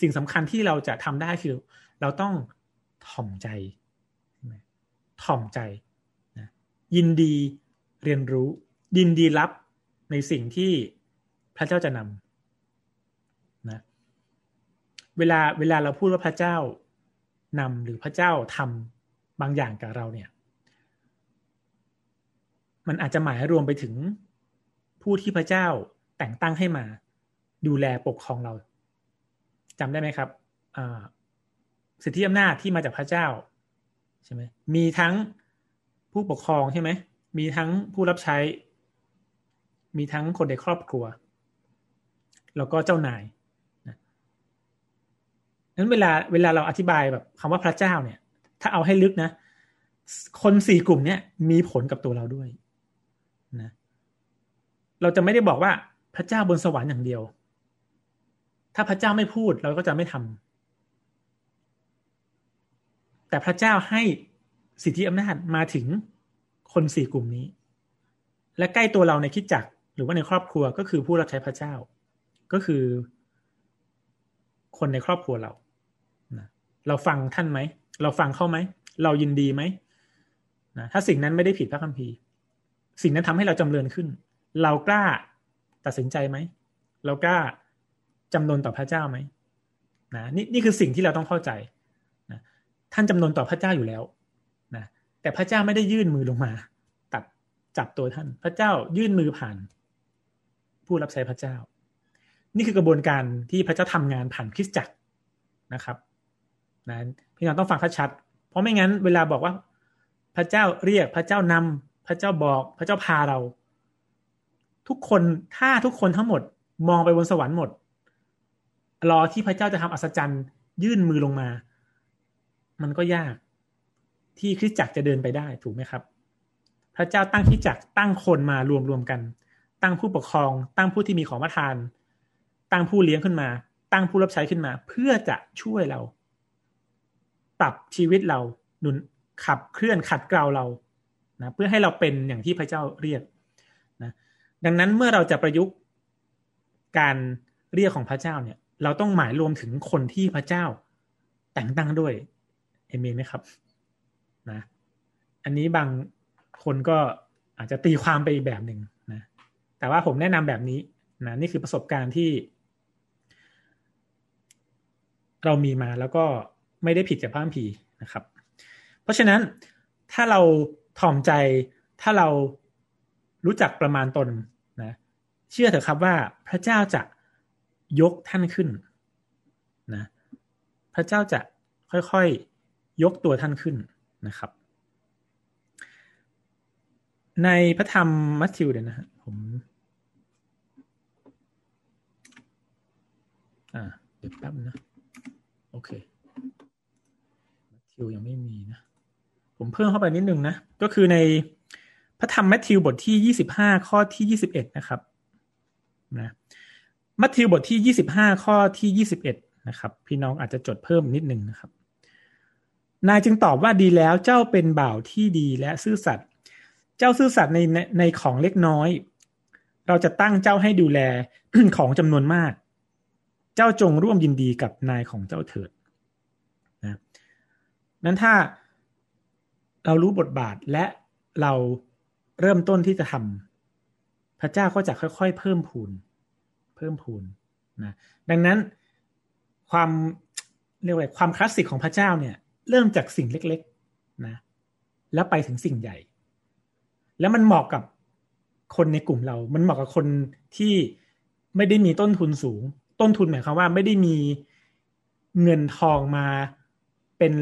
สิ่งสำคัญที่เราจะทำได้คือ เราต้องถ่อมใจถ่อมใจนะยินดีเรียนรู้ ยินดีรับในสิ่งที่พระเจ้าจะนำนะเวลาเวลาเราพูดว่าพระเจ้านำหรือพระเจ้าทำบางอย่างกับเราเนี่ย มันอาจจะหมายรวมไปถึง ผู้ที่พระเจ้าแต่งตั้งให้มา ดูแลปกครองเราจำได้ไหมครับสิทธิอำนาจที่มาจากพระเจ้าใช่ไหมมีทั้งผู้ปกครองใช่ไหมมีทั้งผู้รับใช้ มีทั้งคนในครอบครัว แล้วก็เจ้านายนั้นเวลาเวลาเราอธิบายแบบคำว่าพระเจ้าเนี่ย ถ้าเอาให้ลึกนะ คนสี่กลุ่มเนี้ยมีผลกับตัวเราด้วย เราจะไม่ได้บอกว่าพระเจ้าบนสวรรค์อย่างเดียว ถ้าพระเจ้าไม่พูดเราก็จะไม่ทำแต่พระเจ้าให้สิทธิอำนาจมาถึงคนสี่กลุ่มนี้ และใกล้ตัวเราในคิดจักหรือว่าในครอบครัวก็คือผู้รับใช้พระเจ้า ก็คือ คนในครอบครัวเรานะเราฟังท่านไหม เราฟังเข้าไหม เรายินดีไหมนะถ้าสิ่งนั้นไม่ได้ผิดพระคัมภีร์ สิ่งนั้นทำให้เราจำเริญขึ้น เรากล้าตัดสินใจไหม เรากล้าจำนนต่อพระเจ้าไหมนะนี่นี่คือสิ่งที่เราต้องเข้าใจท่านจำนนต่อพระเจ้าอยู่แล้วนะแต่พระเจ้าไม่ได้ยื่นมือลงมา ตัดจับตัวท่าน พระเจ้ายื่นมือผ่าน ผู้รับใช้พระเจ้า นี่คือกระบวนการที่พระเจ้าทำงานผ่านคริสตจักรนะครับนะพี่น้องต้องฟังชัดเพราะไม่งั้นเวลาบอกว่า พระเจ้าเรียกพระเจ้านำพระเจ้าบอก พระเจ้าพาเรา ทุกคนถ้าทุกคนทั้งหมดมองไปบนสวรรค์หมด รอที่พระเจ้าจะทำอัศจรรย์ ยื่นมือลงมา มันก็ยากที่คริสตจักรจะเดินไปได้ถูกไหมครับ พระเจ้าตั้งคริสตจักรตั้งคนมารวมรวมกัน ตั้งผู้ปกครอง ตั้งผู้ที่มีของประทาน ตั้งผู้เลี้ยงขึ้นมา ตั้งผู้รับใช้ขึ้นมา เพื่อจะช่วยเรา ปรับชีวิตเราหนุนขับเคลื่อนขัดเกลาเรานะเพื่อให้เราเป็นอย่างที่พระเจ้าเรียก ดังนั้นเมื่อเราจะประยุกต์การเรียกของพระเจ้าเนี่ย เราต้องหมายรวมถึงคนที่พระเจ้าแต่งตั้งด้วยเอเมนไหมครับนะอันนี้บางคนก็อาจจะตีความไปอีกแบบหนึ่งนะแต่ว่าผมแนะนำแบบนี้นะนี่คือประสบการณ์ที่ เรามีมาแล้วก็ไม่ได้ผิดจากพระคัมภีร์นะครับ เพราะฉะนั้นถ้าเราถ่อมใจถ้าเรารู้จักประมาณตน เชื่อเถอะครับว่าพระเจ้าจะยกท่านขึ้นนะพระเจ้าจะค่อยๆยกตัวท่านขึ้นนะครับ ในพระธรรมมัทธิวเดี๋ยวนะฮะผมอ่าเดี๋ยวแป๊บนะ โอเคมัทธิวยังไม่มีนะ ผมเพิ่มเข้าไปนิดนึงนะ ก็คือในพระธรรมมัทธิวบทที่ยี่สิบห้าข้อที่ยี่สิบเอ็ดนะครับ นะมัทธิวบทที่ยี่สิบห้าข้อที่ยี่สิบเอ็ดนะครับ พี่น้องอาจจะจดเพิ่มนิดนึงนะครับ นายจึงตอบว่าดีแล้วเจ้าเป็นบ่าวที่ดีและซื่อสัตย์เจ้าซื่อสัตย์ในในของเล็กน้อย เราจะตั้งเจ้าให้ดูแลของจำนวนมาก เจ้าจงร่วมยินดีกับนายของเจ้าเถิดนะนั้นถ้าเรารู้บทบาทและเราเริ่มต้นที่จะทำ พระเจ้าก็จะค่อยๆ เพิ่มพูน เพิ่มพูนนะดังนั้นความเรียกว่าความคลาสสิกของพระเจ้าเนี่ย เริ่มจากสิ่งเล็กๆนะแล้วไปถึงสิ่งใหญ่ แล้วมันเหมาะกับคนในกลุ่มเรา มันเหมาะกับคนที่ไม่ได้มีต้นทุนสูง ต้นทุนหมายความว่าไม่ได้มีเงินทองมาเป็น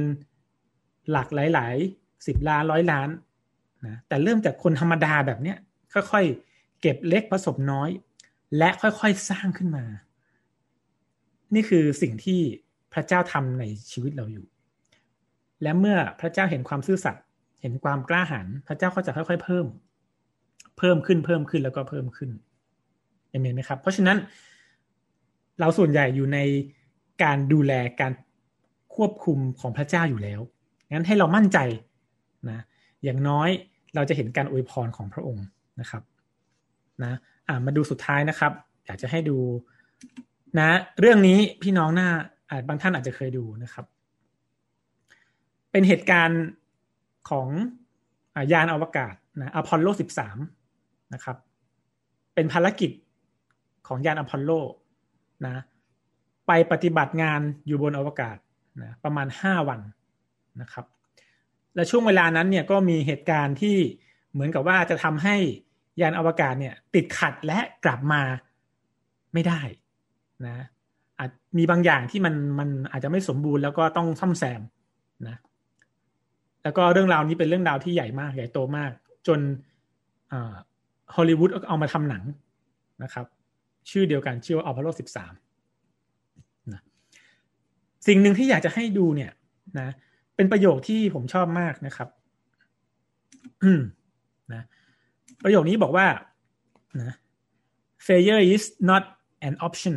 หลักหลายๆสิบล้านร้อยล้านนะแต่เริ่มจากคนธรรมดาแบบเนี้ยค่อยๆ เก็บเล็กผสมน้อย และค่อยๆสร้างขึ้นมา นี่คือสิ่งที่พระเจ้าทำในชีวิตเราอยู่ และเมื่อพระเจ้าเห็นความซื่อสัตย์เห็นความกล้าหาญพระเจ้าก็จะค่อย ๆ เพิ่ม เพิ่มขึ้นเพิ่มขึ้นแล้วก็เพิ่มขึ้นเอเมนไหมครับ เพราะฉะนั้น เราส่วนใหญ่อยู่ในการดูแลการควบคุมของพระเจ้าอยู่แล้วงั้นให้เรามั่นใจนะอย่างน้อยเราจะเห็นการอวยพรของพระองค์นะครับ นะอ่ามาดูสุดท้ายนะครับ อยากจะให้ดูนะ เรื่องนี้พี่น้องหน้าอาจบางท่านอาจจะเคยดูนะครับ เป็นเหตุการณ์ของยานอวกาศนะอพอลโล 13 นะครับ เป็นภารกิจของยานอพอลโลนะไปปฏิบัติงานอยู่บนอวกาศนะประมาณ 5 วันนะครับ และช่วงเวลานั้นเนี่ยก็มีเหตุการณ์ที่เหมือนกับว่าจะทำให้ ยานอวกาศเนี่ย ติดขัดและกลับมาไม่ได้นะอาจมีบางอย่างที่มันมันอาจจะไม่สมบูรณ์แล้วก็ต้องซ่อมแซมนะแล้วก็เรื่องราวนี้เป็นเรื่องราวที่ใหญ่มากใหญ่โตมาก จนฮอลลีวูดเอามาทำหนังนะครับ ชื่อเดียวกันชื่อว่าอพอลโลสิบสามนะสิ่งหนึ่งที่อยากจะให้ดูเนี่ยนะเป็นประโยคที่ผมชอบมากนะครับนะ ประโยคนี้บอกว่านะ failure is not an option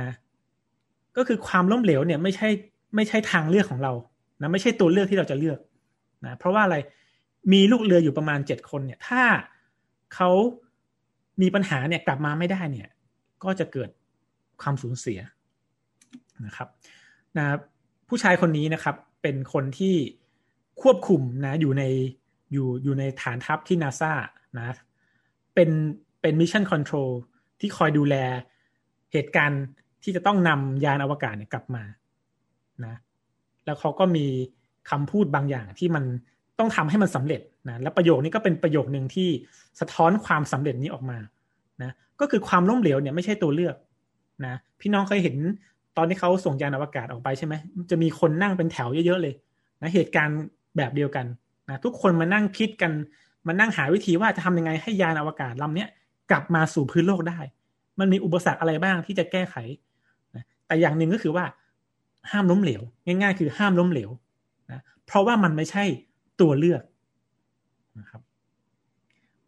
นะก็คือความล้มเหลวเนี่ยไม่ใช่ไม่ใช่ทางเลือกของเรานะไม่ใช่ตัวเลือกที่เราจะเลือกนะเพราะว่าอะไรมีลูกเรืออยู่ประมาณเจ็ดคนเนี่ย ถ้าเขามีปัญหาเนี่ยกลับมาไม่ได้เนี่ย ก็จะเกิดความสูญเสียนะครับนะผู้ชายคนนี้นะครับ เป็นคนที่ควบคุมนะอยู่ในอยู่อยู่ในฐานทัพที่นาซา นะเป็นเป็น mission control ที่คอยดูแลเหตุการณ์ที่จะต้องนำยานอวกาศเนี่ยกลับมานะแล้วเขาก็มีคำพูดบางอย่างที่มันต้องทำให้มันสำเร็จนะและประโยคนี้ก็เป็นประโยคหนึ่งที่สะท้อนความสำเร็จนี้ออกมานะก็คือความล้มเหลวเนี่ยไม่ใช่ตัวเลือกนะพี่น้องเคยเห็นตอนที่เขาส่งยานอวกาศออกไปใช่ไหมจะมีคนนั่งเป็นแถวเยอะๆเลยนะเหตุการณ์แบบเดียวกันนะทุกคนมานั่งคิดกัน มานั่งหาวิธีว่าจะทำยังไงให้ยานอวกาศลำนี้กลับมาสู่พื้นโลกได้ มันมีอุปสรรคอะไรบ้างที่จะแก้ไขนะแต่อย่างหนึ่งก็คือว่า ห้ามล้มเหลว ง่าย ๆ คือห้ามล้มเหลวนะเพราะว่ามันไม่ใช่ตัวเลือกนะครับ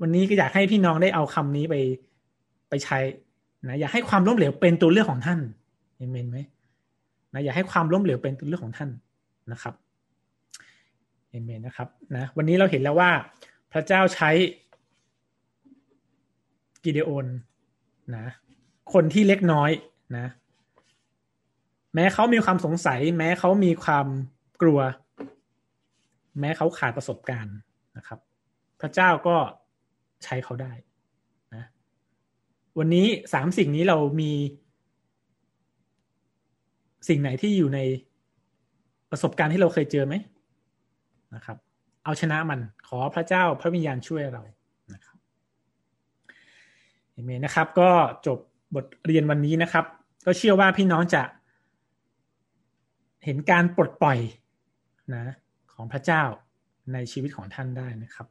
วันนี้ก็อยากให้พี่น้องได้เอาคำนี้ไปไปใช้นะอยากให้ความล้มเหลวเป็นตัวเลือกของท่านเอเมนไหมนะอยากให้ความล้มเหลวเป็นตัวเลือกของท่านนะครับเอเมนนะครับนะวันนี้เราเห็นแล้วว่า พระเจ้าใช้กิเดโอนนะ คนที่เล็กน้อยนะ แม้เขามีความสงสัย แม้เขามีความกลัว แม้เขาขาดประสบการณ์นะครับ พระเจ้าก็ใช้เขาได้นะวันนี้สามสิ่งนี้เรามี สิ่งไหนที่อยู่ในประสบการณ์ที่เราเคยเจอไหมนะครับ เอาชนะมันขอพระเจ้าพระวิญญาณช่วยเรานะครับเอเมนนะครับ ก็จบบทเรียนวันนี้นะครับ ก็เชื่อว่าพี่น้องจะเห็นการปลดปล่อยนะของพระเจ้าในชีวิตของท่านได้นะครับ